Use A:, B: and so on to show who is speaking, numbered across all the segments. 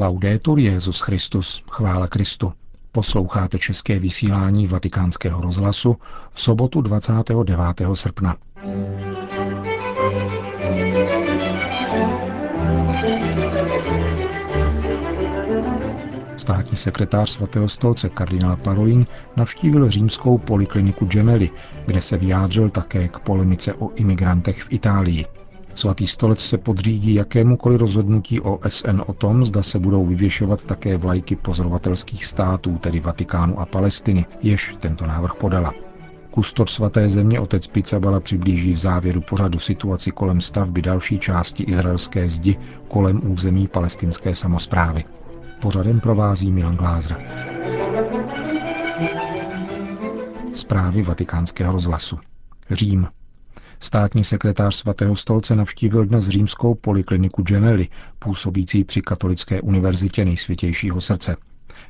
A: Laudetur Jezus Christus, chvála Kristu. Posloucháte české vysílání Vatikánského rozhlasu v sobotu 29. srpna. Státní sekretář svatého stolce kardinál Parolin navštívil římskou polikliniku Gemelli, kde se vyjádřil také k polemice o imigrantech v Itálii. Svatý stolec se podřídí jakémukoliv rozhodnutí OSN o tom, zda se budou vyvěšovat také vlajky pozorovatelských států, tedy Vatikánu a Palestiny, jež tento návrh podala. Kustor svaté země otec Picabala přiblíží v závěru pořadu situaci kolem stavby další části izraelské zdi kolem území palestinské samozprávy. Pořadem provází Milan Glázer. Zprávy vatikánského rozhlasu. Řím. Státní sekretář svatého stolce navštívil dnes římskou polikliniku Gemelli, působící při Katolické univerzitě nejsvětějšího srdce.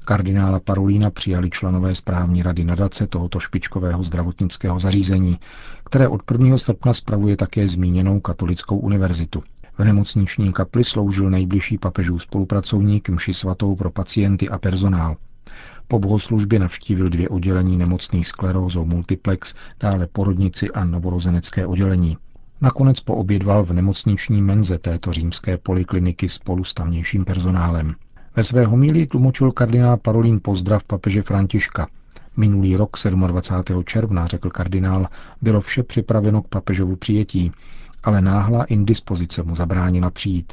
A: Kardinála Parolína přijali členové správní rady nadace tohoto špičkového zdravotnického zařízení, které od 1. srpna spravuje také zmíněnou Katolickou univerzitu. V nemocniční kapli sloužil nejbližší papežů spolupracovník mši svatou pro pacienty a personál. Po bohoslužbě navštívil dvě oddělení nemocných sklerózou multiplex, dále porodnici a novorozenecké oddělení. Nakonec poobědval v nemocniční menze této římské polikliniky spolu s tamnějším personálem. Ve své homílii tlumočil kardinál Parolín pozdrav papeže Františka. Minulý rok 27. června, řekl kardinál, bylo vše připraveno k papežovu přijetí, ale náhla indispozice mu zabránila přijít.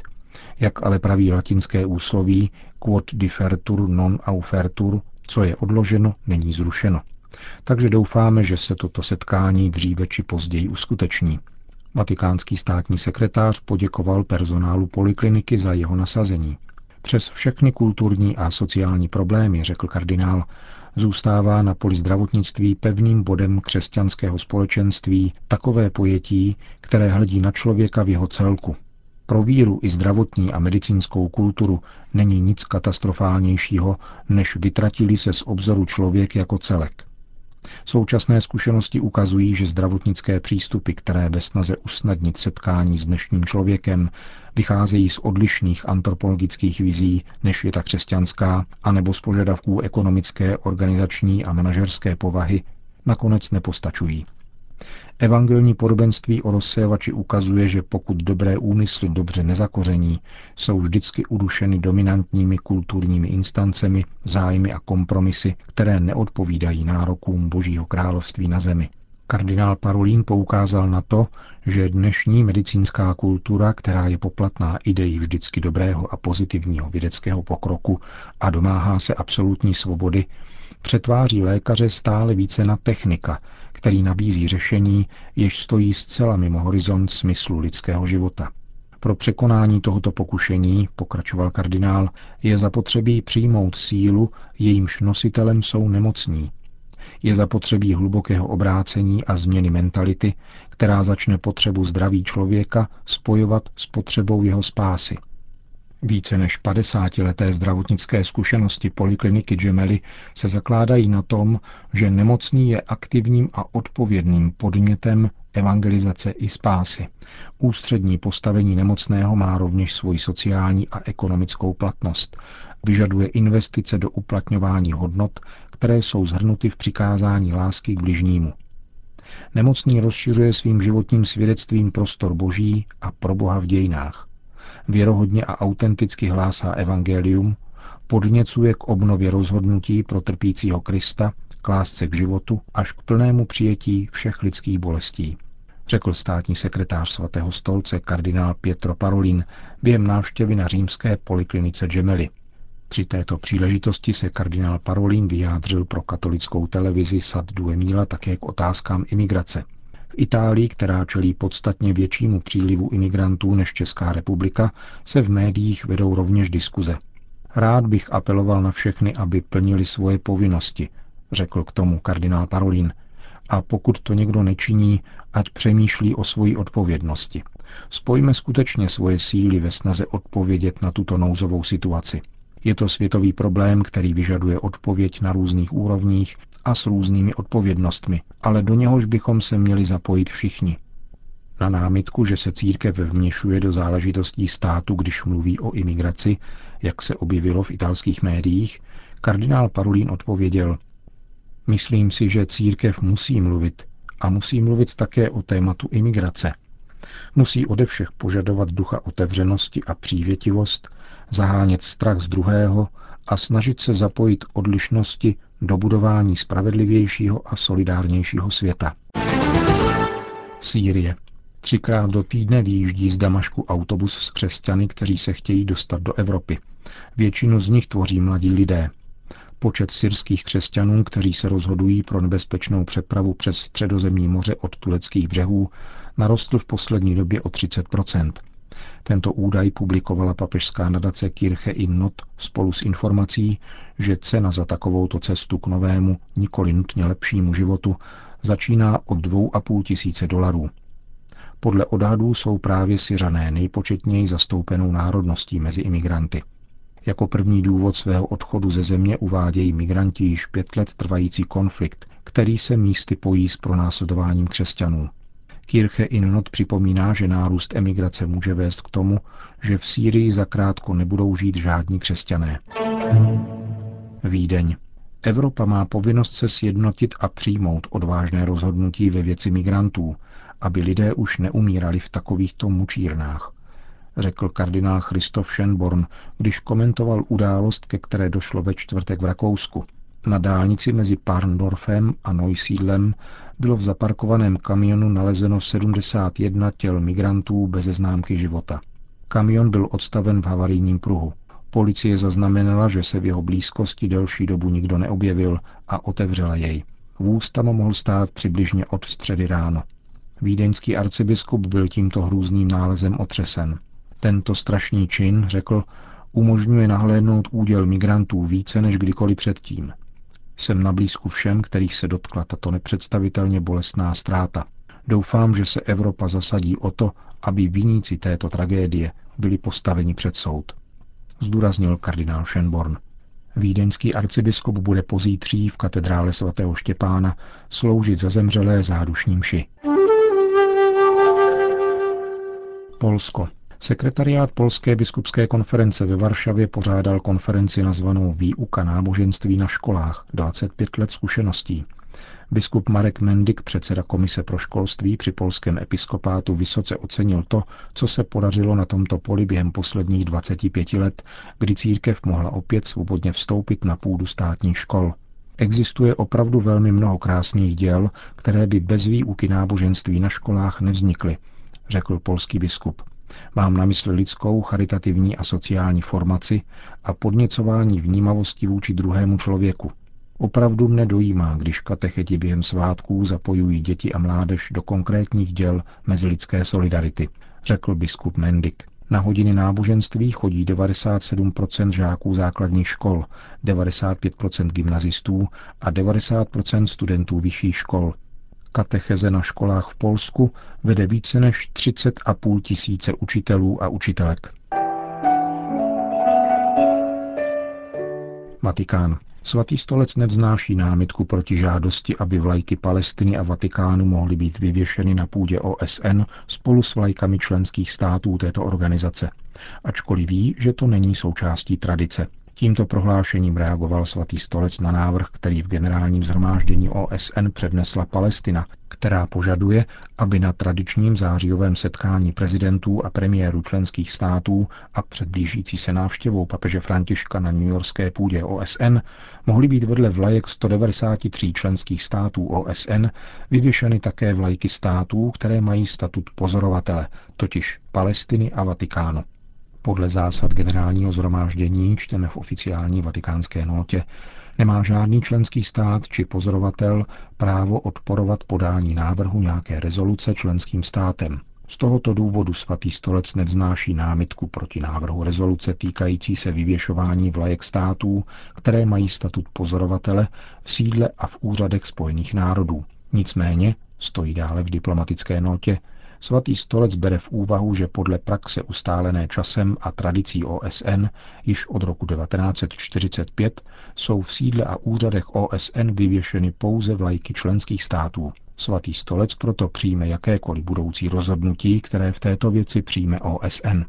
A: Jak ale praví latinské úsloví quod differtur non aufertur, co je odloženo, není zrušeno. Takže doufáme, že se toto setkání dříve či později uskuteční. Vatikánský státní sekretář poděkoval personálu polikliniky za jeho nasazení. Přes všechny kulturní a sociální problémy, řekl kardinál, zůstává na poli zdravotnictví pevným bodem křesťanského společenství takové pojetí, které hledí na člověka v jeho celku. Pro víru i zdravotní a medicínskou kulturu není nic katastrofálnějšího, než vytratili se z obzoru člověk jako celek. Současné zkušenosti ukazují, že zdravotnické přístupy, které ve snaze usnadnit setkání s dnešním člověkem, vycházejí z odlišných antropologických vizí, než je ta křesťanská, anebo z požadavků ekonomické, organizační a manažerské povahy, nakonec nepostačují. Evangelní podobenství o rozsévači ukazuje, že pokud dobré úmysly dobře nezakoření, jsou vždycky udušeny dominantními kulturními instancemi, zájmy a kompromisy, které neodpovídají nárokům Božího království na zemi. Kardinál Parolín poukázal na to, že dnešní medicínská kultura, která je poplatná ideí vždycky dobrého a pozitivního vědeckého pokroku a domáhá se absolutní svobody, přetváří lékaře stále více na technika, který nabízí řešení, jež stojí zcela mimo horizont smyslu lidského života. Pro překonání tohoto pokušení, pokračoval kardinál, je zapotřebí přijmout sílu, jejímž nositelem jsou nemocní. Je zapotřebí hlubokého obrácení a změny mentality, která začne potřebu zdraví člověka spojovat s potřebou jeho spásy. Více než 50-leté zdravotnické zkušenosti polikliniky Gemelli se zakládají na tom, že nemocný je aktivním a odpovědným podnětem evangelizace i spásy. Ústřední postavení nemocného má rovněž svoji sociální a ekonomickou platnost. Vyžaduje investice do uplatňování hodnot, které jsou zhrnuty v přikázání lásky k bližnímu. Nemocný rozšiřuje svým životním svědectvím prostor boží a pro Boha v dějinách věrohodně a autenticky hlásá evangelium, podněcuje k obnově rozhodnutí pro trpícího Krista, k lásce k životu až k plnému přijetí všech lidských bolestí, řekl státní sekretář svatého stolce kardinál Pietro Parolin během návštěvy na římské poliklinice Gemelli. Při této příležitosti se kardinál Parolin vyjádřil pro katolickou televizi Sad Duemila také k otázkám imigrace – Itálii, která čelí podstatně většímu přílivu imigrantů než Česká republika, se v médiích vedou rovněž diskuze. Rád bych apeloval na všechny, aby plnili svoje povinnosti, řekl k tomu kardinál Parolin. A pokud to někdo nečiní, ať přemýšlí o svoji odpovědnosti. Spojme skutečně svoje síly ve snaze odpovědět na tuto nouzovou situaci. Je to světový problém, který vyžaduje odpověď na různých úrovních a s různými odpovědnostmi, ale do něhož bychom se měli zapojit všichni. Na námitku, že se církev vměšuje do záležitostí státu, když mluví o imigraci, jak se objevilo v italských médiích, kardinál Parolín odpověděl, Myslím si, že církev musí mluvit a musí mluvit také o tématu imigrace. Musí ode všech požadovat ducha otevřenosti a přívětivost, zahánět strach z druhého a snažit se zapojit odlišnosti do budování spravedlivějšího a solidárnějšího světa. Sýrie. Třikrát do týdne výjíždí z Damašku autobus s křesťany, kteří se chtějí dostat do Evropy. Většinu z nich tvoří mladí lidé. Počet syrských křesťanů, kteří se rozhodují pro nebezpečnou přepravu přes středozemní moře od tureckých břehů, narostl v poslední době o 30 Tento údaj publikovala papežská nadace Kirche in Not spolu s informací, že cena za takovouto cestu k novému, nikoli nutně lepšímu životu začíná od 2,5 tisíce dolarů. Podle odhadů jsou právě Syřané nejpočetněji zastoupenou národností mezi imigranty. Jako první důvod svého odchodu ze země uvádějí migranti již pět let trvající konflikt, který se místy pojí s pronásledováním křesťanů. Kirche in Not připomíná, že nárůst emigrace může vést k tomu, že v Sýrii zakrátko nebudou žít žádní křesťané. Vídeň. Evropa má povinnost se sjednotit a přijmout odvážné rozhodnutí ve věci migrantů, aby lidé už neumírali v takovýchto mučírnách, řekl kardinál Christoph Schönborn, když komentoval událost, ke které došlo ve čtvrtek v Rakousku. Na dálnici mezi Parndorfem a Neusídlem bylo v zaparkovaném kamionu nalezeno 71 těl migrantů bez známky života. Kamion byl odstaven v havarijním pruhu. Policie zaznamenala, že se v jeho blízkosti delší dobu nikdo neobjevil a otevřela jej. Vůz tam mohl stát přibližně od středy ráno. Vídeňský arcibiskup byl tímto hrůzným nálezem otřesen. Tento strašný čin, řekl, umožňuje nahlédnout úděl migrantů více než kdykoliv předtím. Jsem na blízku všem, kterých se dotkla tato nepředstavitelně bolestná ztráta. Doufám, že se Evropa zasadí o to, aby viníci této tragédie byli postaveni před soud. Zdůraznil kardinál Schönborn. Vídeňský arcibiskup bude pozítří v katedrále svatého Štěpána sloužit za zemřelé zádušní mši. Polsko. Sekretariát Polské biskupské konference ve Varšavě pořádal konferenci nazvanou Výuka náboženství na školách 25 let zkušeností. Biskup Marek Mendik, předseda Komise pro školství při polském episkopátu, vysoce ocenil to, co se podařilo na tomto poli během posledních 25 let, kdy církev mohla opět svobodně vstoupit na půdu státních škol. Existuje opravdu velmi mnoho krásných děl, které by bez výuky náboženství na školách nevznikly, řekl polský biskup. Mám na mysli lidskou, charitativní a sociální formaci a podněcování vnímavosti vůči druhému člověku. Opravdu mne dojímá, když katecheti během svátků zapojují děti a mládež do konkrétních děl mezilidské solidarity, řekl biskup Mendik. Na hodiny náboženství chodí 97% žáků základních škol, 95% gymnazistů a 90% studentů vyšších škol, Katecheze na školách v Polsku vede více než 30,5 tisíce učitelů a učitelek. Vatikán. Svatý stolec nevznáší námitku proti žádosti, aby vlajky Palestiny a Vatikánu mohly být vyvěšeny na půdě OSN spolu s vlajkami členských států této organizace, ačkoliv ví, že to není součástí tradice. Tímto prohlášením reagoval svatý stolec na návrh, který v generálním zhromáždění OSN přednesla Palestina, která požaduje, aby na tradičním zářijovém setkání prezidentů a premiérů členských států a před blížící se návštěvou papeže Františka na newyorské půdě OSN mohly být vedle vlajek 193 členských států OSN vyvěšeny také vlajky států, které mají statut pozorovatele, totiž Palestiny a Vatikánu. Podle zásad generálního zhromáždění, čteme v oficiální vatikánské notě, nemá žádný členský stát či pozorovatel právo odporovat podání návrhu nějaké rezoluce členským státem. Z tohoto důvodu svatý stolec nevznáší námitku proti návrhu rezoluce týkající se vyvěšování vlajek států, které mají statut pozorovatele v sídle a v úřadech Spojených národů. Nicméně, stojí dále v diplomatické notě, Svatý stolec bere v úvahu, že podle praxe ustálené časem a tradicí OSN již od roku 1945 jsou v sídle a úřadech OSN vyvěšeny pouze vlajky členských států. Svatý stolec proto přijme jakékoliv budoucí rozhodnutí, které v této věci přijme OSN.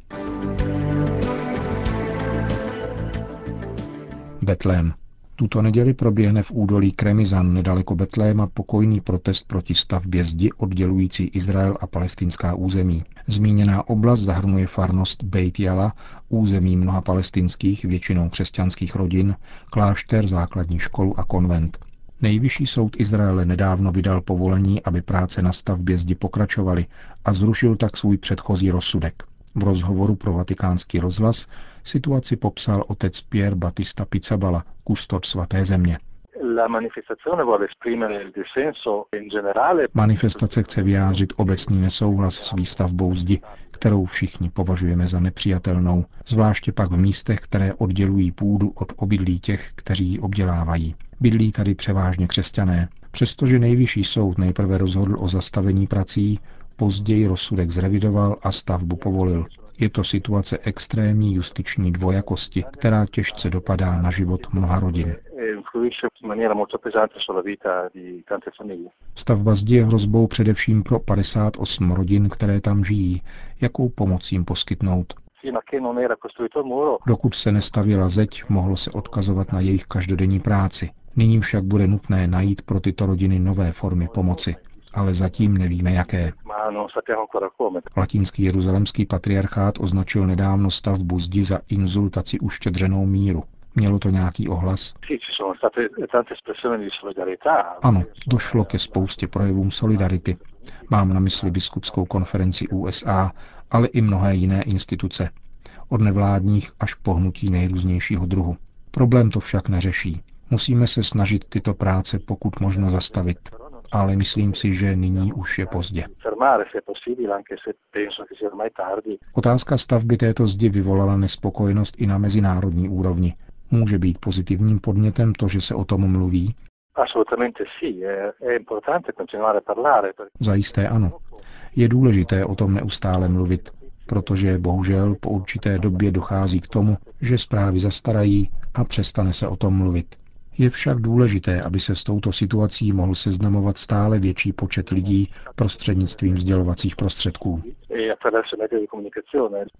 A: Betlém. Tuto neděli proběhne v údolí Kremizan nedaleko Betléma pokojný protest proti stavbě zdi oddělující Izrael a palestinská území. Zmíněná oblast zahrnuje farnost Beit Jala, území mnoha palestinských, většinou křesťanských rodin, klášter, základní školu a konvent. Nejvyšší soud Izraele nedávno vydal povolení, aby práce na stavbě zdi pokračovaly a zrušil tak svůj předchozí rozsudek. V rozhovoru pro vatikánský rozhlas situaci popsal otec Pierre Batista Pizzabala, kustor svaté země. Manifestace chce vyjádřit obecný nesouhlas s výstavbou zdi, kterou všichni považujeme za nepřijatelnou, zvláště pak v místech, které oddělují půdu od obydlí těch, kteří ji obdělávají. Bydlí tady převážně křesťané. Přestože nejvyšší soud nejprve rozhodl o zastavení prací, později rozsudek zrevidoval a stavbu povolil. Je to situace extrémní justiční dvojakosti, která těžce dopadá na život mnoha rodin. Stavba zdi je hrozbou především pro 58 rodin, které tam žijí. Jakou pomoc jim poskytnout? Dokud se nestavila zeď, mohlo se odkazovat na jejich každodenní práci. Nyní však bude nutné najít pro tyto rodiny nové formy pomoci ale zatím nevíme jaké. Latinský jeruzalemský patriarchát označil nedávno stavbu zdi za inzultaci uštědřenou míru. Mělo to nějaký ohlas? Ano, došlo ke spoustě projevům solidarity. Mám na mysli biskupskou konferenci USA, ale i mnohé jiné instituce. Od nevládních až pohnutí nejrůznějšího druhu. Problém to však neřeší. Musíme se snažit tyto práce pokud možno zastavit ale myslím si, že nyní už je pozdě. Otázka stavby této zdi vyvolala nespokojenost i na mezinárodní úrovni. Může být pozitivním podnětem to, že se o tom mluví? Zajisté ano. Je důležité o tom neustále mluvit, protože bohužel po určité době dochází k tomu, že zprávy zastarají a přestane se o tom mluvit. Je však důležité, aby se s touto situací mohl seznamovat stále větší počet lidí prostřednictvím sdělovacích prostředků.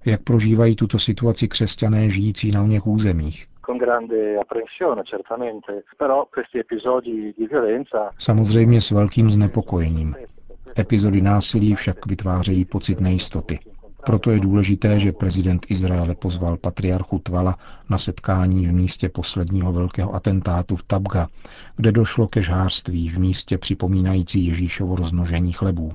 A: Jak prožívají tuto situaci křesťané žijící na něch územích? Samozřejmě s velkým znepokojením. Epizody násilí však vytvářejí pocit nejistoty. Proto je důležité, že prezident Izraele pozval patriarchu Tvala na setkání v místě posledního velkého atentátu v Tabga, kde došlo ke žhářství v místě připomínající Ježíšovo rozmnožení chlebů.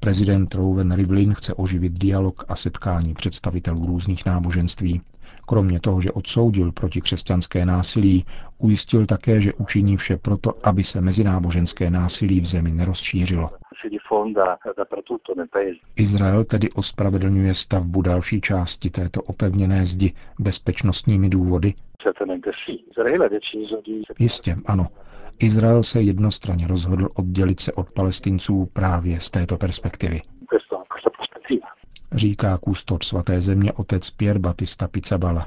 A: Prezident Rouven Rivlin chce oživit dialog a setkání představitelů různých náboženství. Kromě toho, že odsoudil protikřesťanské násilí, ujistil také, že učiní vše proto, aby se mezináboženské násilí v zemi nerozšířilo. Izrael tedy ospravedlňuje stavbu další části této opevněné zdi bezpečnostními důvody? Jistě, ano. Izrael se jednostranně rozhodl oddělit se od palestinců právě z této perspektivy. Říká kustot svaté země otec Pierre Batista Pizzabala.